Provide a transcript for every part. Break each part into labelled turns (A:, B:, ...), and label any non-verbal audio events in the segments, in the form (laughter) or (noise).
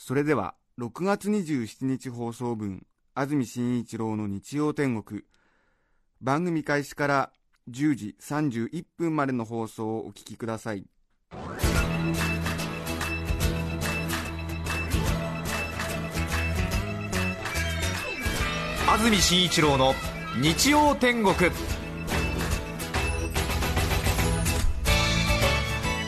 A: それでは、6月27日放送分、安住紳一郎の日曜天国、番組開始から10時31分までの放送をお聞きください。
B: 安住紳一郎の日曜天国。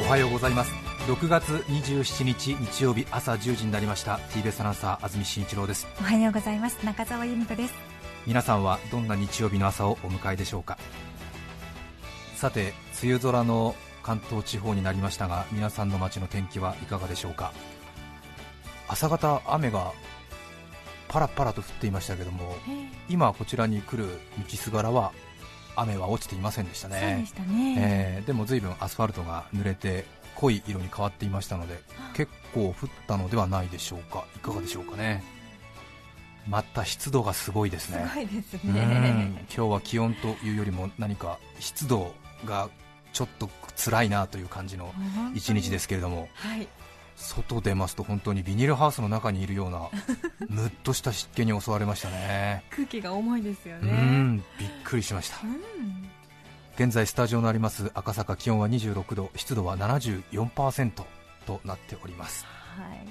C: おはようございます6月27日日曜日朝10時になりました。TBS アナウンサー安住紳一郎です。
D: おはようございます。中澤由美子です。
C: 皆さんはどんな日曜日の朝をお迎えでしょうか。さて梅雨空の関東地方になりましたが皆さんの街の天気はいかがでしょうか。朝方雨がパラパラと降っていましたけども今こちらに来る道すがらは雨は落ちていませんでしたね。
D: そうでしたね、
C: えーでも随分アスファルトが濡れて濃い色に変わっていましたので結構降ったのではないでしょうか。いかがでしょうかね。また湿度がすごいですね。
D: すごいです
C: うん。
D: ね
C: 今日は気温というよりも何か湿度がちょっと辛いなという感じの一日ですけれども
D: はい。
C: 外出ますと本当にビニールハウスの中にいるような (laughs) むっとした湿気に襲われましたね。
D: 空気が重いですよ
C: う
D: ね
C: ん。びっくりしました。
D: うん
C: 現在スタジオのあります赤坂気温は26度湿度は74%となっております。
D: はい。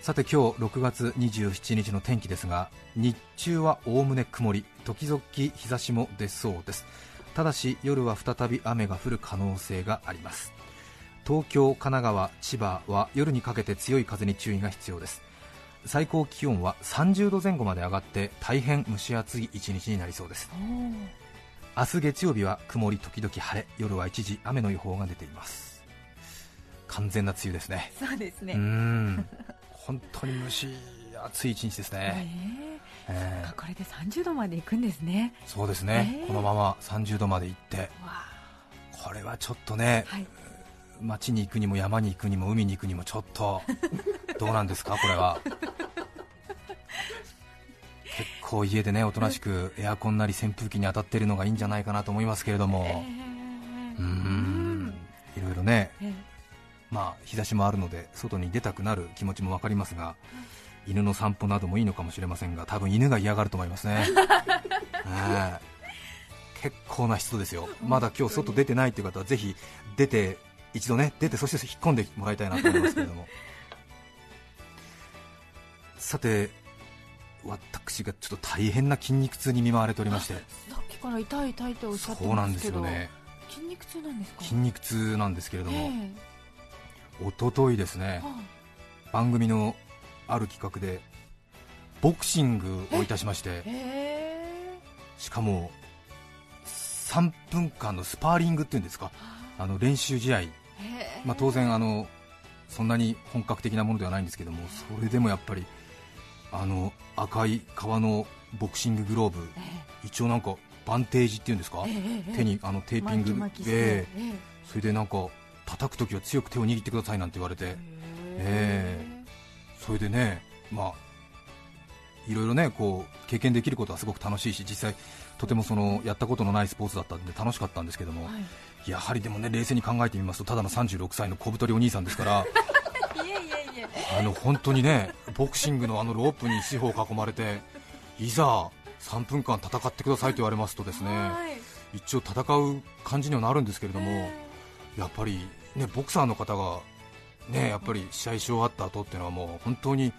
C: さて今日6月27日の天気ですが日中はおおむね曇り時々日差しも出そうです。ただし夜は再び雨が降る可能性があります。東京、神奈川、千葉は夜にかけて強い風に注意が必要です。最高気温は30度前後まで上がって大変蒸し暑い一日になりそうです明日月曜日は曇り時々晴れ夜は一時雨の予報が出ています。完全な梅雨ですね。
D: そうですね。
C: うーん。(laughs) 本当に蒸し暑い一日です
D: え
C: ね、
D: え
C: えー。
D: そっかこれで30度まで行くんですね。
C: そうですね、
D: えー。
C: このまま30度まで行ってこれはちょっとね、
D: はい。
C: 街に行くにも山に行くにも海に行くにもちょっとどうなんですかこれは (laughs) 結構家でねおとなしくエアコンなり扇風機に当たっているのがいいんじゃないかなと思いますけれども、
D: え
C: うーん。いろいろね。
D: ええ。
C: まあ日差しもあるので外に出たくなる気持ちも分かりますが犬の散歩などもいいのかもしれませんが多分犬が嫌がると思いますね。(laughs) ええ。結構な湿度ですよ。まだ今日外出てないという方はぜひ出て一度ね出てそして引っ込んでもらいたいなと思いますけれども。(laughs) さて私がちょっと大変な筋肉痛に見舞われておりまして。
D: さっきから痛い痛いっておっしゃって
C: そうなん
D: まけど
C: ですすよね。
D: 筋肉痛なんですか？
C: 筋肉痛なんですけれども、
D: え
C: 一昨日ですね。
D: えは
C: 番組のある企画でボクシングをいたしまして。
D: あえ。
C: しかも3分間のスパーリングっていうんですか？あの練習試合、
D: ええ。
C: まあ、当然あのそんなに本格的なものではないんですけどもそれでもやっぱりあの赤い革のボクシンググローブ。
D: え
C: 一応なんかバンテージっていうんですか？
D: ええええ
C: 手にあのテーピング。で
D: え
C: それでなんか叩くときは強く手を握ってくださいなんて言われて。
D: え。
C: えそれでね、まあ、いろいろねこう経験できることはすごく楽しいし、実際、とてもそのやったことのないスポーツだったんで楽しかったんですけども、
D: はい。
C: やはりでもね冷静に考えてみますと、ただの36歳の小太りお兄さんですから、(laughs) あの本当にねボクシングのあのロープに四方囲まれて、いざ3分間戦ってくださいと言われますと、ですね
D: はい。
C: 一応戦う感じにはなるんですけれども、やっぱり、ね、ボクサーの方が、ね、やっぱり試合し終わった後っていうのはもう本当に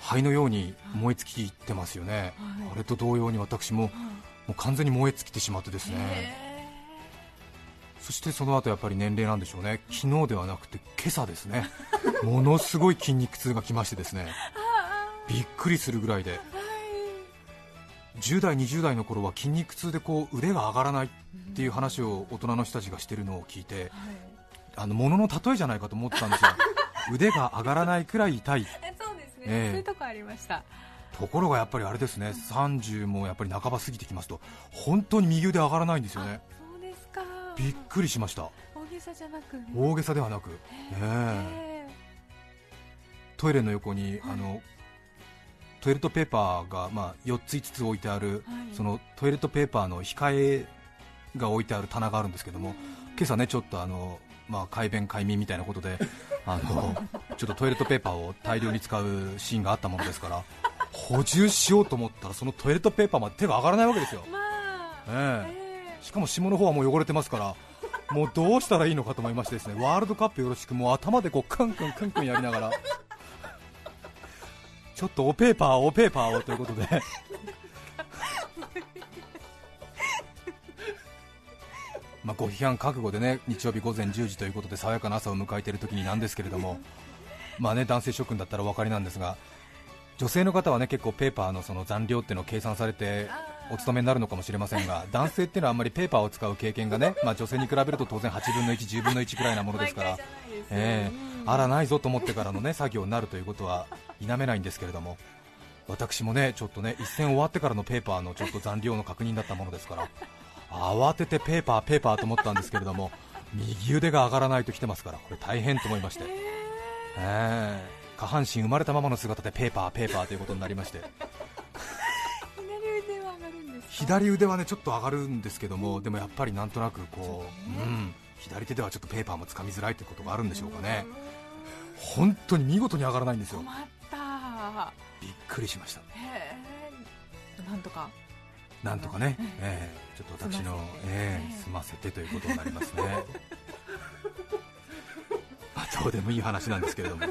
C: 灰のように燃え尽きてますよね、
D: はい。
C: あれと同様に私ももう完全に燃え尽きてしまってですね、
D: え
C: そしてその後やっぱり年齢なんでしょうね、昨日ではなくて今朝ですね、(laughs) ものすごい筋肉痛がきましてですね、びっくりするぐらいで、10代、20代の頃は筋肉痛でこう腕が上がらないっていう話を大人の人たちがしてるのを聞いて、あの物の例えじゃないかと思ってたんですよ、(laughs) 腕が上がらないくらい痛い。
D: えそうですね、
C: ええ。
D: そういうとこありました。
C: ところがやっぱりあれですね。30もやっぱり半ば過ぎてきますと本当に右腕上がらないんですよねびっくりしました。
D: 大げさじゃなくね。
C: 大げさではなく、ねえ。
D: え
C: トイレの横にあのトイレットペーパーが、まあ、4つ5つ置いてある、
D: はい。
C: そのトイレットペーパーの控えが置いてある棚があるんですけども、今朝ねちょっとあの、まあ、快便快眠みたいなことで (laughs) あのちょっとトイレットペーパーを大量に使うシーンがあったものですから (laughs) 補充しようと思ったらそのトイレットペーパーまで手が上がらないわけですよ、
D: まあ
C: え。
D: え
C: えしかも下の方はもう汚れてますからもうどうしたらいいのかと思いましてですねワールドカップよろしくもう頭でこうクンクンクンクンやりながらちょっとおペーパーおペーパーをということで。まあご批判覚悟でね日曜日午前10時ということで爽やかな朝を迎えている時になんですけれどもまあね男性諸君だったらお分かりなんですが女性の方はね結構ペーパーのその残量っていうのを計算されてお勤めになるのかもしれませんが (laughs) 男性っていうのはあんまりペーパーを使う経験がね、まあ、女性に比べると当然8分の1、10分の1くらいなものですからええ
D: うん
C: あらないぞと思ってからのね作業になるということは否めないんですけれども私もねちょっとね一戦終わってからのペーパーのちょっと残量の確認だったものですから慌ててペーパーペーパーと思ったんですけれども右腕が上がらないと来てますからこれ大変と思いまして、ええ。下半身生まれたままの姿でペーパーペーパーということになりまして
D: 左腕は上がるんですか
C: 左腕はねちょっと上がるんですけどもでもやっぱりなんとなくこう、うん、左手ではちょっとペーパーもつかみづらいということがあるんでしょうかね。本当に見事に上がらないんですよ。
D: 困った。
C: びっくりしました。
D: なんとか。
C: なんとかね、ええ。ちょっと私の
D: 済ませて。
C: ええ済ませてということになりますね。ま (laughs) あどうでもいい話なんですけれども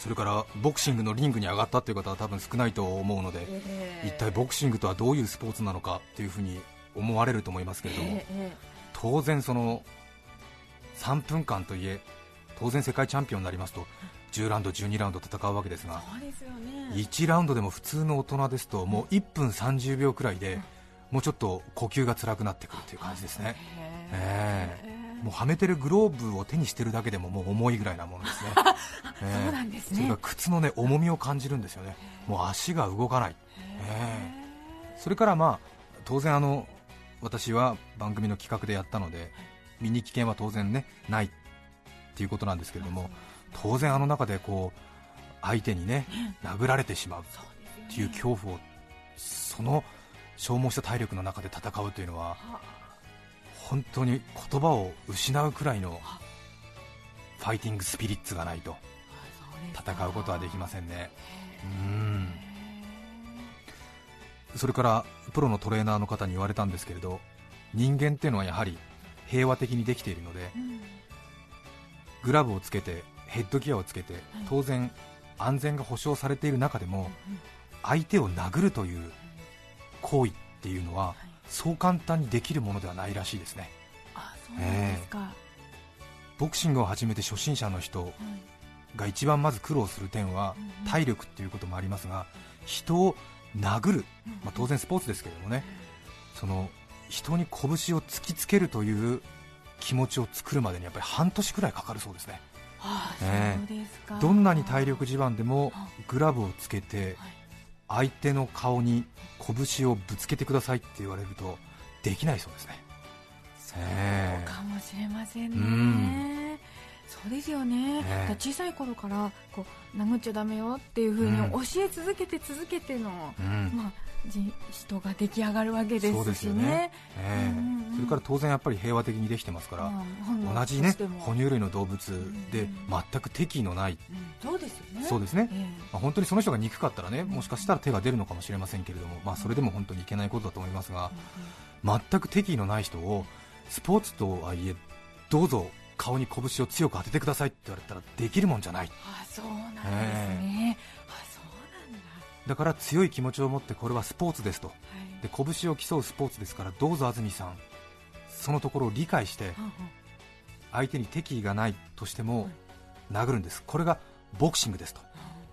C: それからボクシングのリングに上がったという方は多分少ないと思うので
D: ええ。
C: 一体ボクシングとはどういうスポーツなのかというふうに思われると思いますけれども、
D: ええ
C: 当然その3分間といえ当然世界チャンピオンになりますと10ラウンド12ラウンド戦うわけですが
D: ですよね。
C: 1ラウンドでも普通の大人ですともう1分30秒くらいでもうちょっと呼吸が辛くなってくるという感じですね、ええもうはめてるグローブを手にしてるだけでももう重いぐらいなものですね、(laughs) ええ。
D: そうなんですね。
C: それから靴の、ね、重みを感じるんですよね、もう足が動かない、え。えそれからまあ当然あの私は番組の企画でやったので身に危険は当然ねないっていうことなんですけれども当然あの中でこう相手にね殴られてしまうっていう恐怖をその消耗した体力の中で戦うというのは本当に言葉を失うくらいのファイティングスピリッツがないと。戦うことはできませんね。うん。それからプロのトレーナーの方に言われたんですけれど人間っていうのはやはり平和的にできているのでグラブをつけてヘッドギアをつけて当然安全が保証されている中でも相手を殴るという行為っていうのはそう簡単にできるものではないらしいですね。
D: あそうなんですか、
C: ボクシングを始めて初心者の人が一番まず苦労する点は体力っていうこともありますが人を殴る、まあ、当然スポーツですけれどもね。その人に拳を突きつけるという気持ちを作るまでにやっぱり半年くらいかかるそうですね。
D: あ
C: ええ。
D: そうですか。
C: どんなに体力自慢でもグラブをつけて相手の顔に拳をぶつけてくださいって言われるとできないそうですね。ええ
D: かもしれませんね、
C: うん。
D: そうですよね、
C: ええ
D: だから小さい頃からこう殴っちゃダメよっていうふうに
C: うん。
D: 教え続けて続けての、
C: うん。
D: まあ、じ人が出来上がるわけですしね。
C: ええ。
D: うんうんうん。
C: それから当然やっぱり平和的にできてますから、
D: まあ本能
C: 同じね哺乳類の動物で
D: うん
C: 全く敵意のない、
D: うん。そうですよね。
C: そうですね、
D: ええ。
C: まあ、本当にその人が憎かったらねもしかしたら手が出るのかもしれませんけれども、まあ、それでも本当にいけないことだと思いますが、全く敵意のない人をスポーツとはいえどうぞ顔に拳を強く当ててくださいって言われたらできるもんじゃない。
D: あそうなんですね、あそうなんだ
C: だから強い気持ちを持ってこれはスポーツですと。
D: はい。
C: で拳を競うスポーツですからどうぞ安住さんそのところを理解して相手に敵意がないとしても殴るんです。これがボクシングですと。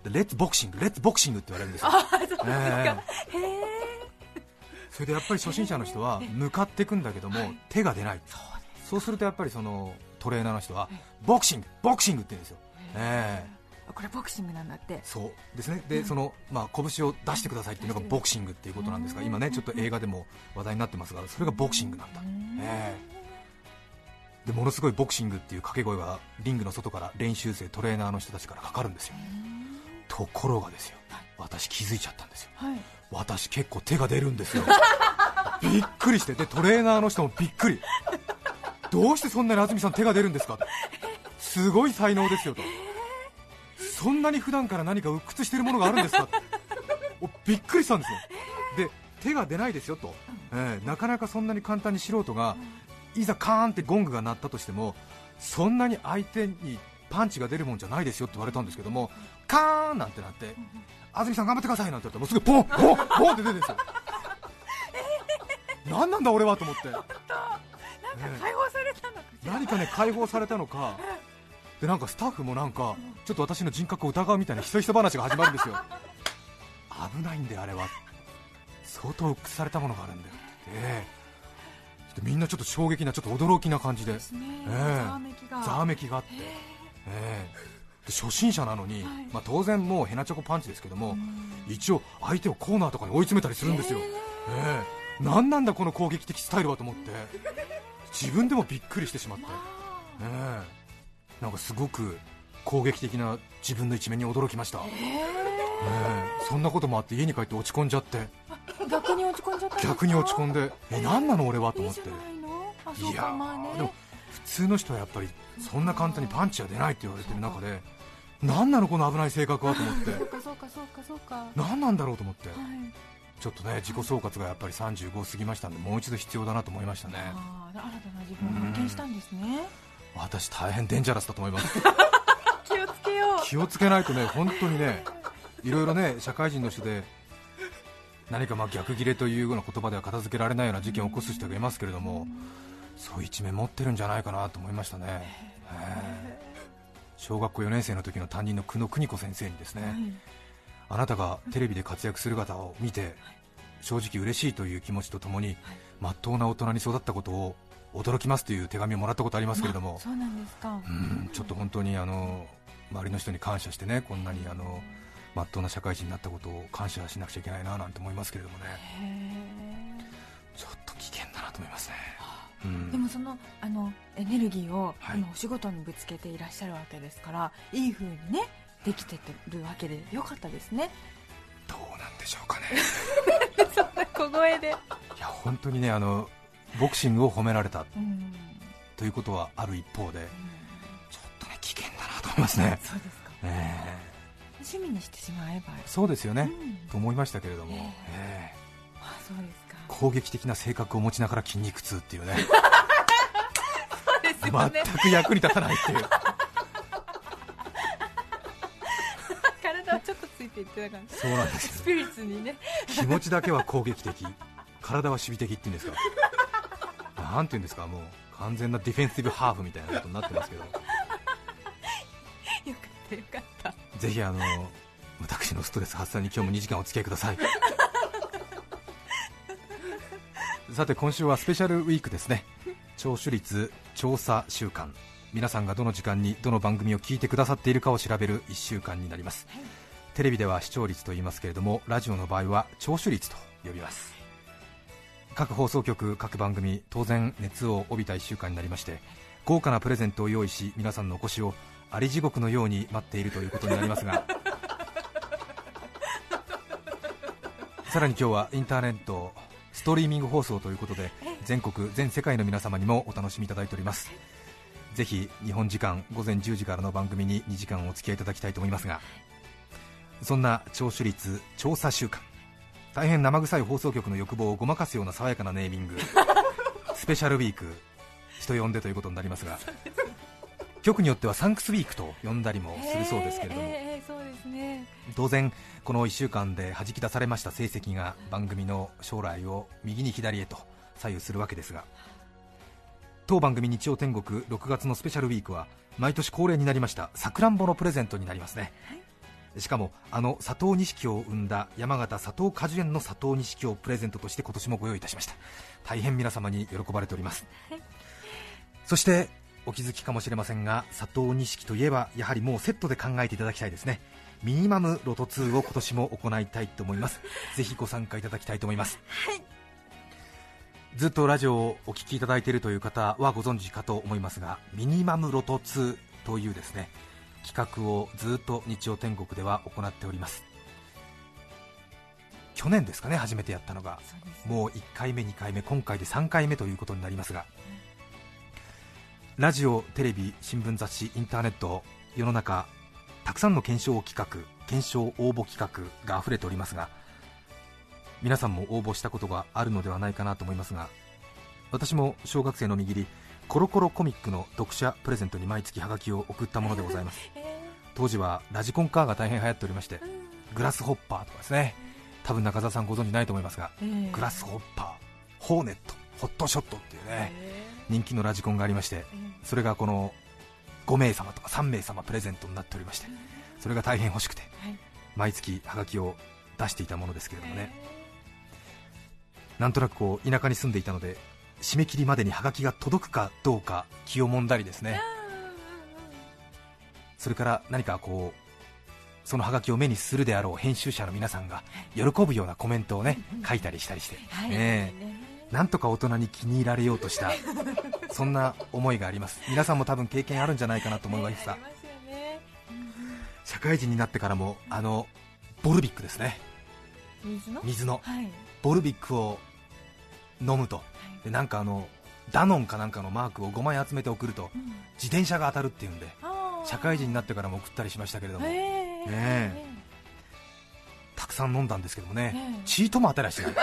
C: でレッツボクシングレッツボクシングって言われるんですよ。
D: あそ
C: れでやっぱり初心者の人は向かっていくんだけども、手が出ない。
D: そうです
C: そうするとやっぱりそのトレーナーの人はボクシングボクシングって言うんですよ、ええ
D: これボクシングなんだって。
C: そうですね。でその、まあ、拳を出してくださいっていうのがボクシングっていうことなんですが今ねちょっと映画でも話題になってますがそれがボクシングなんだ、ええ。でものすごいボクシングっていう掛け声がリングの外から練習生トレーナーの人たちからかかるんですよ。ところがですよ。私気づいちゃったんですよ。
D: はい。
C: 私結構手が出るんですよ。(laughs) びっくりして。でトレーナーの人もびっくり。どうしてそんなに安住さん手が出るんですかすごい才能ですよとそんなに普段から何か鬱屈してるものがあるんですか？(laughs) おびっくりしたんですよ。で手が出ないですよと、ええなかなかそんなに簡単に素人がいざカーンってゴングが鳴ったとしてもそんなに相手にパンチが出るもんじゃないですよって言われたんですけどもカーンなんてなって安住さん頑張ってくださいなんて言ったらもうすぐポンポンポンって出てるんですよ。何なんだ俺はと思って。(laughs)
D: なんか解放されたのかしら。
C: 何かね解放されたのかでなんかスタッフもなんかちょっと私の人格を疑うみたいなひそひそ話が始まるんですよ。(laughs) 危ないんだよあれは。相当鬱屈されたものがあるんだよ。っとみんなちょっと衝撃なちょっと驚きな感じで。
D: ざわめきが。
C: あって、ええ。で初心者なのに、まあ、当然もうヘナチョコパンチですけども、一応相手をコーナーとかに追い詰めたりするんですよ、ええ。何なんだこの攻撃的スタイルはと思って自分でもびっくりしてしまって、ええなんかすごく攻撃的な自分の一面に驚きました、ええ。そんなこともあって家に帰って落ち込んじゃって。
D: 逆に落ち込んじゃった
C: 逆に落ち込んでえ何なの俺はと思って。
D: い
C: や
D: ね。
C: ーでも普通の人はやっぱりそんな簡単にパンチは出ないって言われてる中で何なのこの危ない性格はと思って。
D: そうかそうかそうかそうか。は
C: 何なんだろうと思って。
D: い。
C: ちょっとね自己総括がやっぱり35過ぎましたんでもう一度必要だなと思いましたね。
D: 新たな自分を発見したんですね
C: 私大変デンジャラスだと思います。(laughs)
D: 気をつけよう。
C: 気をつけないとね本当にねいろいろね社会人の人で何かまあ逆ギレというような言葉では片付けられないような事件を起こす人がいますけれどもそういう一面持ってるんじゃないかなと思いましたね、ええ。小学校4年生の時の担任の久野邦子先生にですね、あなたがテレビで活躍する姿を見て正直嬉しいという気持ちとともにまっとうな大人に育ったことを驚きますという手紙をもらったことありますけれども、
D: そうなんですか。
C: うんちょっと本当にあの周りの人に感謝してねこんなにあのまっとうな社会人になったことを感謝しなくちゃいけないななんて思いますけれどもね。
D: へ
C: ちょっと危険だなと思いますね、うん。
D: ーでもそのあのエネルギーを
C: はい。
D: 今お仕事にぶつけていらっしゃるわけですからいい風にねできてるわけでよかったですね。
C: どうなんでしょうかね。(laughs)
D: 小声で。
C: いや本当にねあのボクシングを褒められた。
D: うん。
C: ということはある一方でちょっとね危険だなと思いますね、
D: そうですか。
C: え
D: 趣味にしてしまえば。
C: えそうですよね、
D: うん。
C: と思いましたけれども、
D: え
C: え。え
D: あそうですか。
C: 攻撃的な性格を持ちながら筋肉痛っていうね。(laughs)
D: そうですよね。
C: 全く役に立たないっていう。(laughs)
D: 体はちょっとついていってなかった。
C: そうなんですよ
D: スピリッツにね。
C: 気持ちだけは攻撃的。体は守備的っていうんですかなんていうんですかもう完全なディフェンシブハーフみたいなことになってますけど。
D: よかったよかった。
C: ぜひあの私のストレス発散に今日も2時間お付き合いください。(laughs) さて今週はスペシャルウィークですね。聴取率調査週間。皆さんがどの時間にどの番組を聞いてくださっているかを調べる1週間になります、テレビでは視聴率と言いますけれどもラジオの場合は聴取率と呼びます各放送局各番組当然熱を帯びた1週間になりまして豪華なプレゼントを用意し皆さんのお越しをあり地獄のように待っているということになりますが。(laughs) さらに今日はインターネットストリーミング放送ということで全国全世界の皆様にもお楽しみいただいております。ぜひ日本時間午前10時からの番組に2時間お付き合いいただきたいと思いますがそんな聴取率調査週間。大変生臭い放送局の欲望をごまかすような爽やかなネーミング。(laughs) スペシャルウィーク。人呼んでということになりますが。(laughs) 局によってはサンクスウィークと呼んだりもするそうですけれども、
D: えーえーそうですね。
C: 当然この1週間で弾き出されました成績が番組の将来を右に左へと左右するわけですが。当番組日曜天国6月のスペシャルウィークは毎年恒例になりましたさくらんぼのプレゼントになりますね、しかもあの佐藤錦を生んだ山形佐藤果樹園の佐藤錦をプレゼントとして今年もご用意いたしました。大変皆様に喜ばれております、(laughs) そしてお気づきかもしれませんが佐藤錦といえばやはりもうセットで考えていただきたいですね。ミニマムロト2を今年も行いたいと思います。ぜひご参加いただきたいと思います。ずっとラジオをお聞きいただいているという方はご存知かと思いますがミニマムロト2というですね企画をずっと日曜天国では行っております。去年ですかね初めてやったのが。もう1回目、2回目、今回で3回目ということになりますが、ラジオ、テレビ、新聞、雑誌、インターネット、世の中、たくさんの検証企画、検証応募企画が溢れておりますが、皆さんも応募したことがあるのではないかなと思いますが、私も小学生の右り、コロコロコミックの読者プレゼントに毎月ハガキを送ったものでございます。(laughs)
D: え
C: 当時はラジコンカーが大変流行っておりましてグラスホッパーとかですね、多分中澤さんご存知ないと思いますが、
D: えー
C: グラスホッパー、ホーネット、ホットショットっていうね、
D: え。
C: 人気のラジコンがありまして、それがこの5名様とか3名様プレゼントになっておりまして、それが大変欲しくて、毎月ハガキを出していたものですけれどもね、なんとなくこう田舎に住んでいたので、締め切りまでにハガキが届くかどうか気をもんだりですね、それから何かこう、そのハガキを目にするであろう編集者の皆さんが喜ぶようなコメントをね書いたりしたりして、え。
D: ね
C: なんとか大人に気に入られようとした (laughs) そんな思いがあります。皆さんも多分経験あるんじゃないかなと思いました社会人になってからもあのボルビックですね。
D: 水の？
C: ボルビックを飲むと。でなんかあのダノンかなんかのマークを5枚集めて送ると
D: うん。
C: 自転車が当たるっていうんで社会人になってからも送ったりしましたけれども。
D: えー。
C: ねたくさん飲んだんですけどもね。
D: ええ。
C: チートも当たりゃしない、(laughs)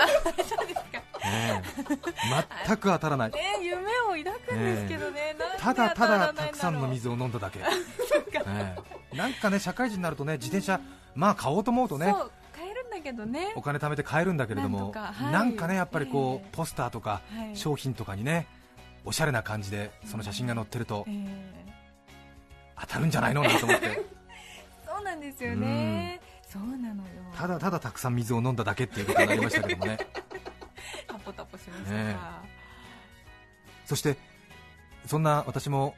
C: 全く当たらない。
D: えー夢を抱くんですけどね。
C: ただただたくさんの水を飲んだだけ、ええ。なんかね社会人になるとね自転車、まあ買おうと思うと
D: ね
C: お金貯めて買えるんだけれども
D: なんとか。はい。
C: なんかねやっぱりこ
D: ええ。
C: うポスターとか
D: はい。
C: 商品とかにねおしゃれな感じでその写真が載ってると
D: えー
C: 当たるんじゃないのなんて思って。(laughs)
D: そうなんですよね。そうなのよ。
C: ただただたくさん水を飲んだだけっていうことになりましたけどもね。(laughs)
D: タポタポしました
C: ね
D: か
C: そしてそんな私も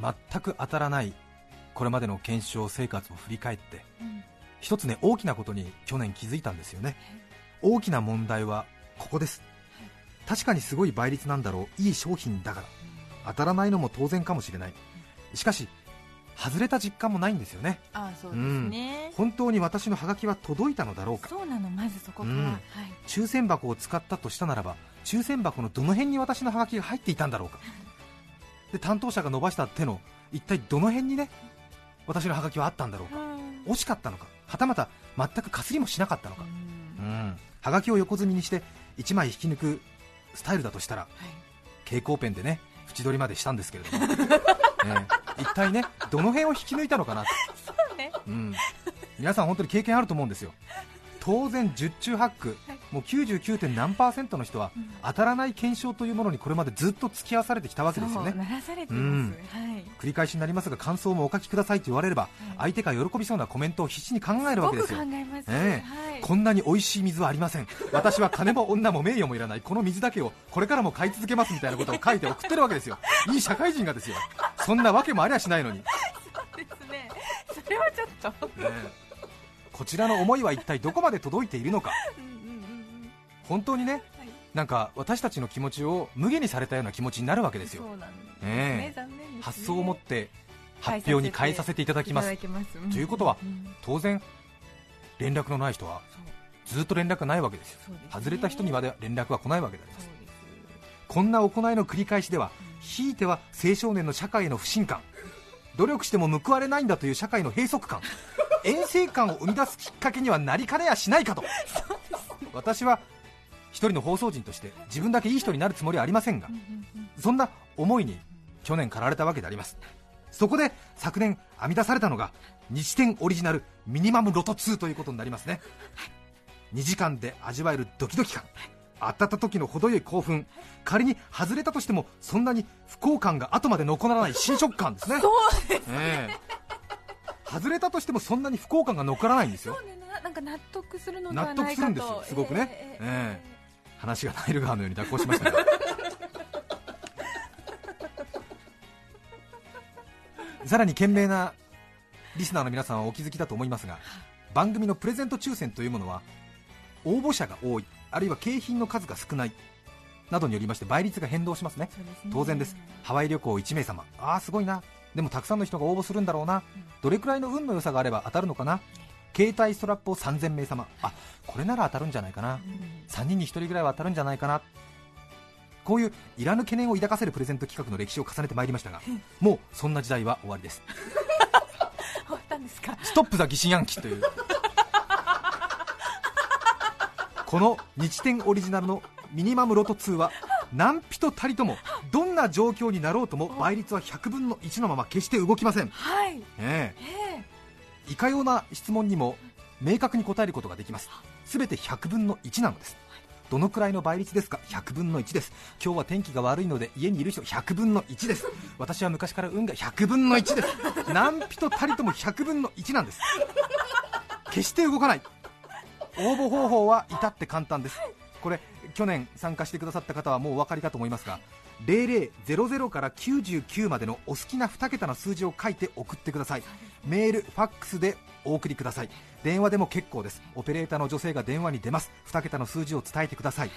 C: 全く当たらないこれまでの検証生活を振り返って
D: うん。
C: 一つね大きなことに去年気づいたんですよね。大きな問題はここです。確かにすごい倍率なんだろう。いい商品だから。当たらないのも当然かもしれないしかし外れた実感もないんですよね。
D: あそうですね。
C: 本当に私のハガキは届いたのだろうか。
D: そうなのまずそこから。
C: うん。
D: はい。
C: 抽選箱を使ったとしたならば抽選箱のどの辺に私のハガキが入っていたんだろうか。(laughs) で担当者が伸ばした手の一体どの辺にね私のハガキはあったんだろうか。
D: うん。
C: 惜しかったのか。はたまた全くかすりもしなかったのか。
D: うん。
C: うん。はがきを横積みにして1枚引き抜くスタイルだとしたら
D: はい。
C: 蛍光ペンでね縁取りまでしたんですけれども、ね (laughs) 一体ねどの辺を引き抜いたのかなと、
D: そうね。
C: うん、皆さん本当に経験あると思うんですよ。当然十中八九。
D: はい
C: もう 99. 点何パーセントの人は
D: うん。
C: 当たらない検証というものにこれまでずっと付き合わされてきたわけですよね。繰り返しになりますが感想もお書きくださいと言われれば相手が喜びそうなコメントを必死に考えるわけですよ。こんなに美味しい水はありません。私は金も女も名誉もいらない。この水だけをこれからも買い続けますみたいなことを書いて送ってるわけですよ。(laughs) いい社会人がですよ。そんなわけもありゃしないのに、ね
D: ですね。それはちょっと。
C: え。こちらの思いは一体どこまで届いているのか。
D: うん
C: 本当にね
D: はい。
C: なんか私たちの気持ちを無下にされたような気持ちになるわけですよ。
D: そうなんです。
C: え。
D: ね
C: え
D: 残念ですね。
C: 発想を持って発表に変えさせていただきます。
D: ます。ん。
C: ということは
D: ん。
C: 当然連絡のない人はずっと連絡がないわけですよ。
D: すね。
C: 外れた人にまで連絡は来ないわけであります。こんな行いの繰り返しではひいては青少年の社会への不信感。努力しても報われないんだという社会の閉塞感。(laughs) 遠征感を生み出すきっかけにはなりかねやしないかと。私は一人の放送人として自分だけいい人になるつもりはありませんがそんな思いに去年駆られたわけであります。そこで昨年編み出されたのが日展オリジナルミニマムロト2ということになりますね。2時間で味わえるドキドキ感。当たった時の程よい興奮。仮に外れたとしてもそんなに不幸感が後まで残らない新食感ですね。
D: そうです
C: ええ。外れたとしてもそんなに不幸感が残らないんですよ。
D: ね。ななんか納得するのでは
C: 納
D: ないかと。
C: 得するんですよ。すごくね。
D: ええ。
C: ええ話がナイル川のように蛇行しましたが。(laughs) さらに賢明なリスナーの皆さんはお気づきだと思いますが番組のプレゼント抽選というものは応募者が多いあるいは景品の数が少ないなどによりまして倍率が変動しますね。
D: ね。
C: 当然です。ハワイ旅行1名様ああすごいな。でもたくさんの人が応募するんだろうな、どれくらいの運の良さがあれば当たるのかな携帯ストラップを3000名様。あこれなら当たるんじゃないかな、3人に1人ぐらいは当たるんじゃないかな。こういういらぬ懸念を抱かせるプレゼント企画の歴史を重ねてまいりましたがもうそんな時代は終わりです。(laughs)
D: 終わったんですか？
C: ストップザ疑心暗鬼という。この日天オリジナルのミニマムロト2は何人たりともどんな状況になろうとも倍率は100分の1のまま決して動きません、
D: はい。
C: え。
D: え
C: えいかような質問にも明確に答えることができます。全て100分の1なのです。どのくらいの倍率ですか？100分の1です。今日は天気が悪いので家にいる人100分の1です。私は昔から運が100分の1です。何人たりとも100分の1なんです。決して動かない。応募方法は至って簡単です。これ去年参加してくださった方はもうお分かりかと思いますが0000から99までのお好きな2桁の数字を書いて送ってください。メール、ファックスでお送りください。電話でも結構です。オペレーターの女性が電話に出ます。2桁の数字を伝えてください。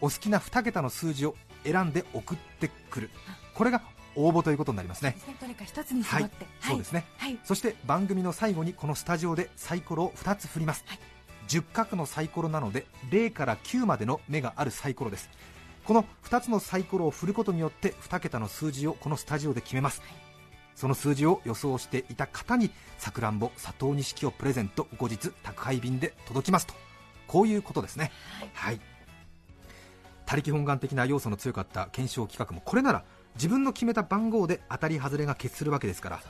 C: お好きな2桁の数字を選んで送ってくる。これが応募ということになりますね。
D: どれか一つに絞って、
C: そうですね。
D: はい。
C: そして番組の最後にこのスタジオでサイコロを2つ振ります、
D: はい
C: 10角のサイコロなので0から9までの目があるサイコロですこの2つのサイコロを振ることによって2桁の数字をこのスタジオで決めます、その数字を予想していた方にさくらんぼ佐藤錦をプレゼント後日宅配便で届きますと。こういうことですね。はい、他力本願的な要素の強かった検証企画もこれなら自分の決めた番号で当たり外れが決するわけですから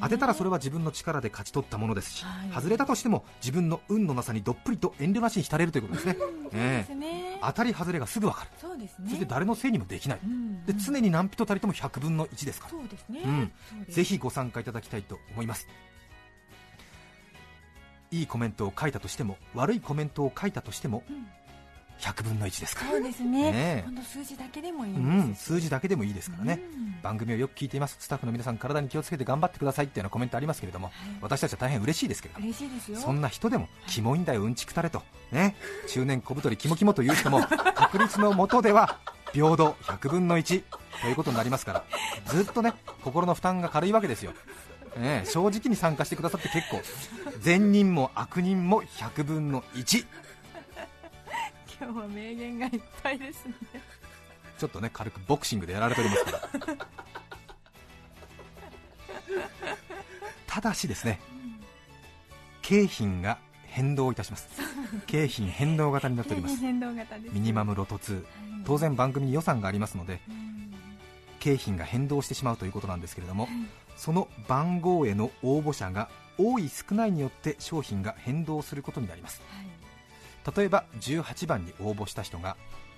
C: 当てたらそれは自分の力で勝ち取ったものですし、
D: はい。
C: 外れたとしても自分の運のなさにどっぷりと遠慮なしに浸れるということですね、(laughs)
D: ね。
C: え当たり外れがすぐ分かる。
D: そうですね。
C: そして誰のせいにもできない、
D: うん
C: で常に何人たりとも100分の1ですから。
D: そうですね、
C: うん。
D: そうです。
C: ぜひご参加いただきたいと思います。いいコメントを書いたとしても悪いコメントを書いたとしても
D: うん
C: 100分の1ですから。
D: そうですね。
C: ね。
D: 数字だけでもいいん
C: う
D: です
C: ん、数字だけでもいいですからね、
D: うん。
C: 番組をよく聞いています。スタッフの皆さん体に気をつけて頑張ってくださいっていうようなコメントありますけれども、私たちは大変嬉しいですけれども
D: 嬉しいですよ。
C: そんな人でもキモいんだようんちくたれとね。中年小太りキモキモという人も (laughs) 確率のもとでは平等100分の1ということになりますからずっとね心の負担が軽いわけですよ、ね、正直に参加してくださって結構善人も悪人も100分の1
D: 今日は名言がいっぱいですね。
C: ちょっとね軽くボクシングでやられておりますから。(laughs) ただしですね景品が変動いたします。景品変動型になっております。
D: 変動型です
C: ミニマムロト2当然番組に予算がありますので景品が変動してしまうということなんですけれどもその番号への応募者が多い少ないによって商品が変動することになります例えば18番に応募した人が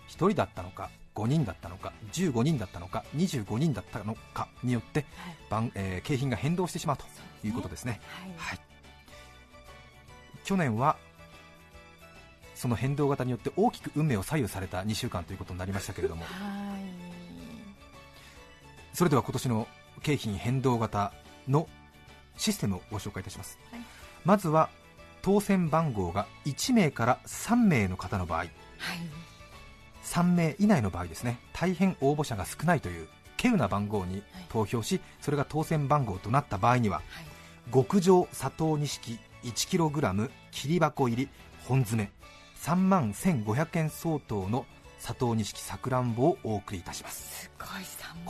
C: 1人だったのか5人だったのか15人だったのか25人だったのかによって番、えー景品が変動してしまうということですね。はい、去年はその変動型によって大きく運命を左右された2週間ということになりましたけれども。
D: はい。
C: それでは今年の景品変動型のシステムをご紹介いたします、
D: はい。
C: まずは当選番号が1名から3名の方の場合。
D: はい。
C: 3名以内の場合ですね。大変応募者が少ないという稀有な番号に投票しそれが当選番号となった場合には
D: はい。
C: 極上砂糖錦 1kg 切り箱入り本詰め3万1500円相当の砂糖錦さくらんぼをお送りいたします。
D: すごい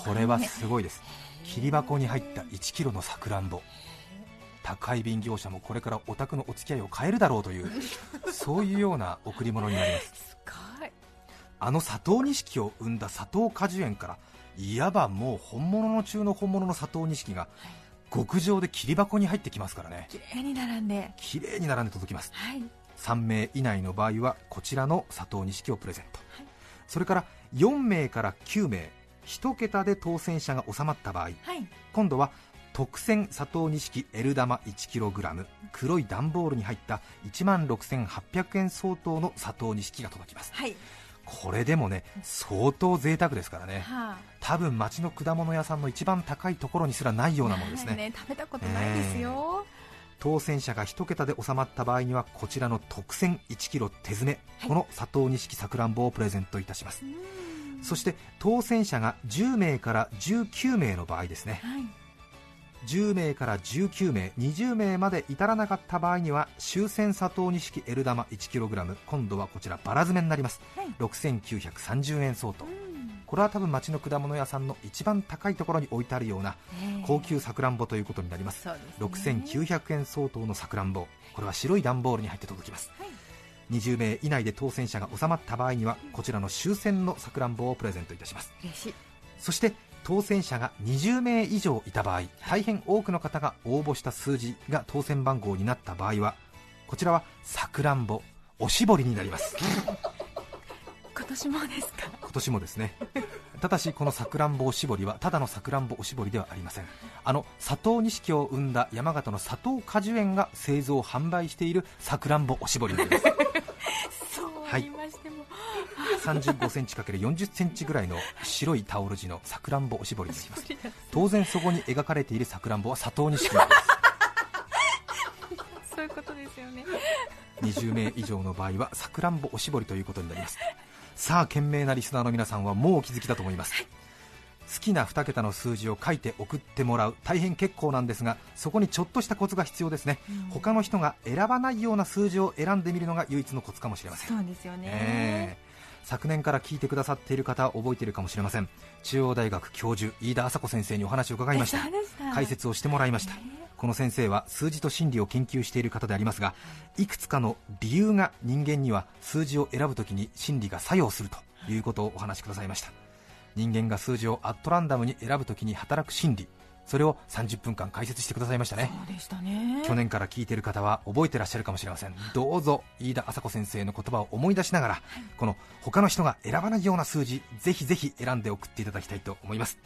D: 3
C: これはすごいです。切り箱に入った 1kg のさくらんぼ宅配便業者もこれからお宅のお付き合いを変えるだろうというそういうような贈り物になります。
D: すごい。
C: あの佐藤錦を生んだ佐藤果樹園からいわばもう本物の中の本物の佐藤錦が極上で切り箱に入ってきますからね。
D: 綺麗に並んで。
C: 綺麗に並んで届きます。
D: はい。
C: 3名以内の場合はこちらの佐藤錦をプレゼント、それから4名から9名1桁で当選者が収まった場合
D: はい。
C: 今度は特選佐藤錦 L 玉 1kg 黒い段ボールに入った1万6800円相当の佐藤錦が届きます。
D: はい。
C: これでもね相当贅沢ですからね。
D: は
C: 多分町の果物屋さんの一番高いところにすらないようなものですね。
D: 食べたことないですよ、
C: 当選者が1桁で収まった場合にはこちらの特選 1kg 手詰め、この佐藤錦さくらんぼをプレゼントいたします。そして当選者が10名から19名の場合ですね。
D: はい
C: 10名から19名20名まで至らなかった場合には終戦佐藤錦 L 玉 1kg 今度はこちらバラ詰めになります、
D: はい。
C: 6930円相当。
D: うん。
C: これは多分町の果物屋さんの一番高いところに置いてあるような
D: ええ。
C: 高級さくらんぼということになります。
D: そうですね。
C: 6900円相当のさくらんぼ。これは白い段ボールに入って届きます。
D: はい。
C: 20名以内で当選者が収まった場合にはこちらの終戦のさくらんぼをプレゼントいたします。そして当選者が20名以上いた場合大変多くの方が応募した数字が当選番号になった場合はこちらはさくらんぼおしぼりになります。(laughs)
D: 今年もですか？
C: 今年もですね。ただしこのさくらんぼおしぼりはただのさくらんぼおしぼりではありません。あの佐藤錦を生んだ山形の佐藤果樹園が製造販売しているさくらんぼおしぼりになります。(laughs)
D: そう
C: はい
D: 言いましても、
C: 35センチ ×40 センチぐらいの白いタオル地のさくらんぼおしぼりになります。当然そこに描かれているさくらんぼは佐藤錦なんです
D: そういうことですよね
C: 20名以上の場合はさくらんぼおしぼりということになります。さあ懸命なリスナーの皆さんはもうお気づきだと思います。好きな2桁の数字を書いて送ってもらう。大変結構なんですがそこにちょっとしたコツが必要ですね、他の人が選ばないような数字を選んでみるのが唯一のコツかもしれません。
D: そうですよね、
C: ええ昨年から聞いてくださっている方は覚えているかもしれません。中央大学教授飯田麻子先生にお話を伺いました。解説をしてもらいました。この先生は数字と心理を研究している方でありますがいくつかの理由が人間には数字を選ぶときに心理が作用するということをお話しくださいました。人間が数字をアットランダムに選ぶときに働く心理それを30分間解説してくださいましたね。
D: したね。
C: 去年から聞いている方は覚えてらっしゃるかもしれません。どうぞ飯田麻子先生の言葉を思い出しながら、この他の人が選ばないような数字ぜひぜひ選んで送っていただきたいと思います。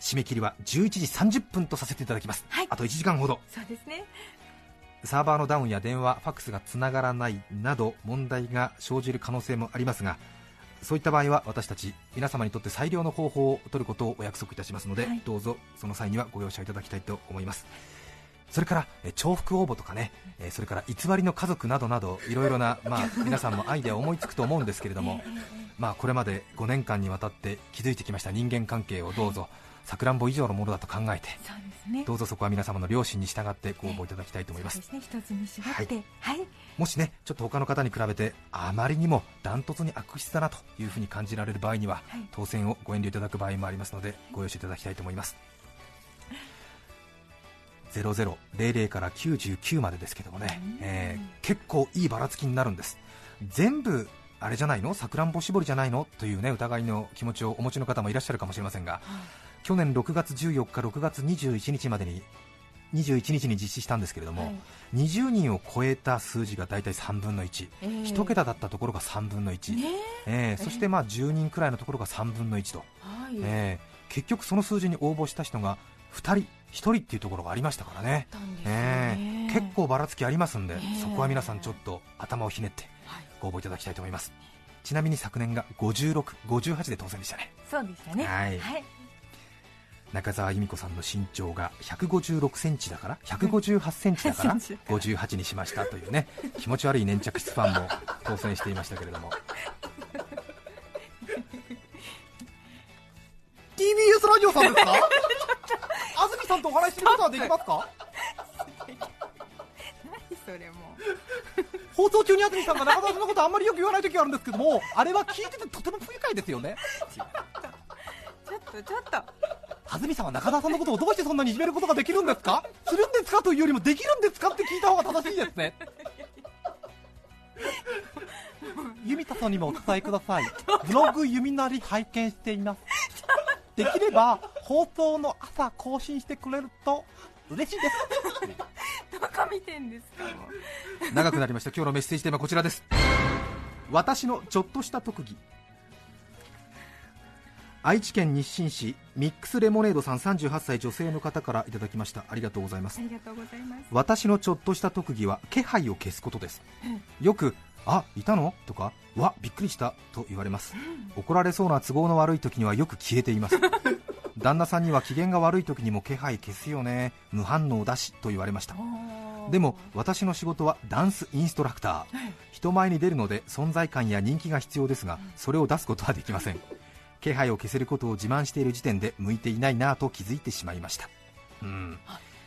C: 締め切りは11時30分とさせていただきます、
D: はい。
C: あと1時間ほど。
D: そうですね。
C: サーバーのダウンや電話ファックスがつながらないなど問題が生じる可能性もありますがそういった場合は私たち皆様にとって最良の方法を取ることをお約束いたしますので、
D: はい。
C: どうぞその際にはご容赦いただきたいと思いますそれからえ重複応募とかねえーそれから偽りの家族などなどいろいろな、(laughs) まあ、皆さんもアイデアを思いつくと思うんですけれども、(laughs) まあ、これまで5年間にわたって築いてきました人間関係をどうぞさくらんぼ以上のものだと考えて
D: ね。
C: どうぞそこは皆様の良心に従ってご応募いただきたいと思います。
D: すね。一つに絞ってはい、
C: もしねちょっと他の方に比べてあまりにもダントツに悪質だなというふうに感じられる場合には、
D: はい。
C: 当選をご遠慮いただく場合もありますのでご容赦いただきたいと思います0000から99までですけどもね、えー結構いいばらつきになるんです。全部あれじゃないの？さくらんぼ絞りじゃないの？というね疑いの気持ちをお持ちの方もいらっしゃるかもしれませんが。去年6月14日6月21日までに21日に実施したんですけれども、
D: はい。
C: 20人を超えた数字が大体3分の1、
D: えー。
C: 1桁だったところが3分の1、
D: ね
C: え。ーそしてまあ10人くらいのところが3分の1と、
D: はい、
C: えー結局その数字に応募した人が2人、1人っていうところがありましたからね、
D: あったんですよ
C: え
D: ね
C: ー結構ばらつきありますんで、
D: えー
C: そこは皆さんちょっと頭をひねって
D: はい。
C: ご応募いただきたいと思います。ちなみに昨年が56、58で当選でしたね。
D: そうでしたね。
C: はい。
D: はい、
C: 中澤由美子さんの身長が156センチだから158センチだから (laughs) 58にしましたというね気持ち悪い粘着質ファンも当選していましたけれども。(laughs)
E: TBS ラジオさんですか？さんとお話しすることはできますか？
D: 何それも
E: 放送中に安住さんが中田さんのことあんまりよく言わない時があるんですけどもあれは聞いててとても不愉快ですよね。
D: ちょっとちょっと。
E: 安住さんは中田さんのことをどうしてそんなにいじめることができるんですか？するんですか？というよりもできるんですかって聞いた方が正しいですね。ユミタさんにもお伝えください。ブログユミなり拝見しています。できれば放送の朝更新してくれると嬉しいです。(laughs)
D: どこ見てんですか？
C: 長くなりました。今日のメッセージテーマはこちらです。私のちょっとした特技。愛知県日清市ミックスレモネードさん38歳女性の方からいただきました。ありがとうございます。
D: ありがとうございます。
C: 私のちょっとした特技は気配を消すことです。よくあいたの？とかわびっくりした。と言われます。怒られそうな都合の悪い時にはよく消えています旦那さんには機嫌が悪い時にも気配消すよね。無反応だしと言われました。でも私の仕事はダンスインストラクター。人前に出るので存在感や人気が必要ですがそれを出すことはできません。気配を消せることを自慢している時点で向いていないなぁと気づいてしまいました。うん。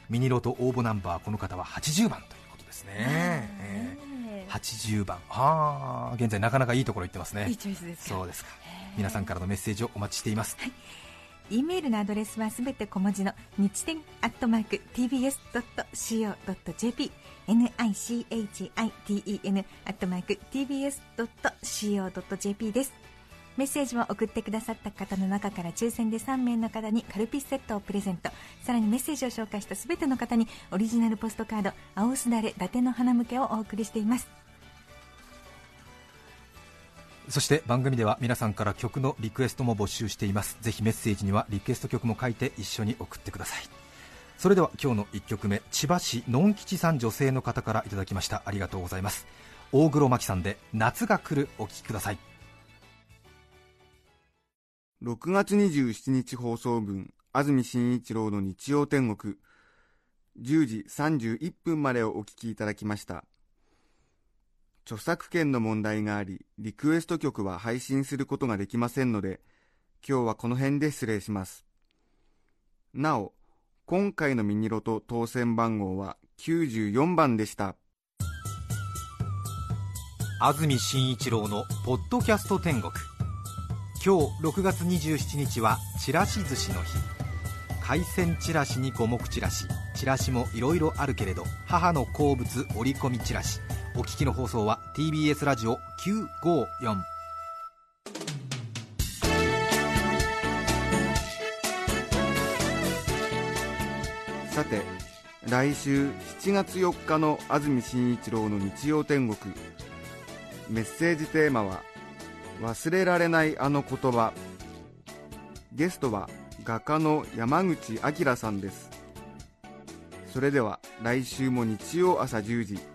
C: ミニロト応募ナンバーこの方は80番ということですね、えー80番。ああ現在なかなかいいところ行ってますね。
D: いいチョイスですか。
C: そうですか。皆さんからのメッセージをお待ちしています、
D: E メールのアドレスはすべて小文字の日天アットマーク tbs.co.jp nichiten アットマーク tbs.co.jp です。メッセージを送ってくださった方の中から抽選で3名の方にカルピスセットをプレゼント。さらにメッセージを紹介したすべての方にオリジナルポストカード青すだれ伊達の花向けをお送りしています。
C: そして番組では皆さんから曲のリクエストも募集しています。ぜひメッセージにはリクエスト曲も書いて一緒に送ってください。それでは今日の1曲目千葉市のん吉さん女性の方からいただきました。ありがとうございます。大黒摩季さんで夏が来るお聴きください。
A: 6月27日放送分安住紳一郎の日曜天国。10時31分までをお聞きいただきました。著作権の問題がありリクエスト曲は配信することができませんので今日はこの辺で失礼します。なお今回のミニロト当選番号は94番でした。
C: 安住紳一郎の「ポッドキャスト天国」今日6月27日はちらし寿司の日。海鮮ちらしに五目ちらし。チラシもいろいろあるけれど母の好物折り込みチラシお聞きの放送は TBS ラジオ954
A: さて来週7月4日の安住紳一郎の日曜天国。メッセージテーマは「忘れられないあの言葉」ゲストは画家の山口明さんです。それでは来週も日曜朝10時。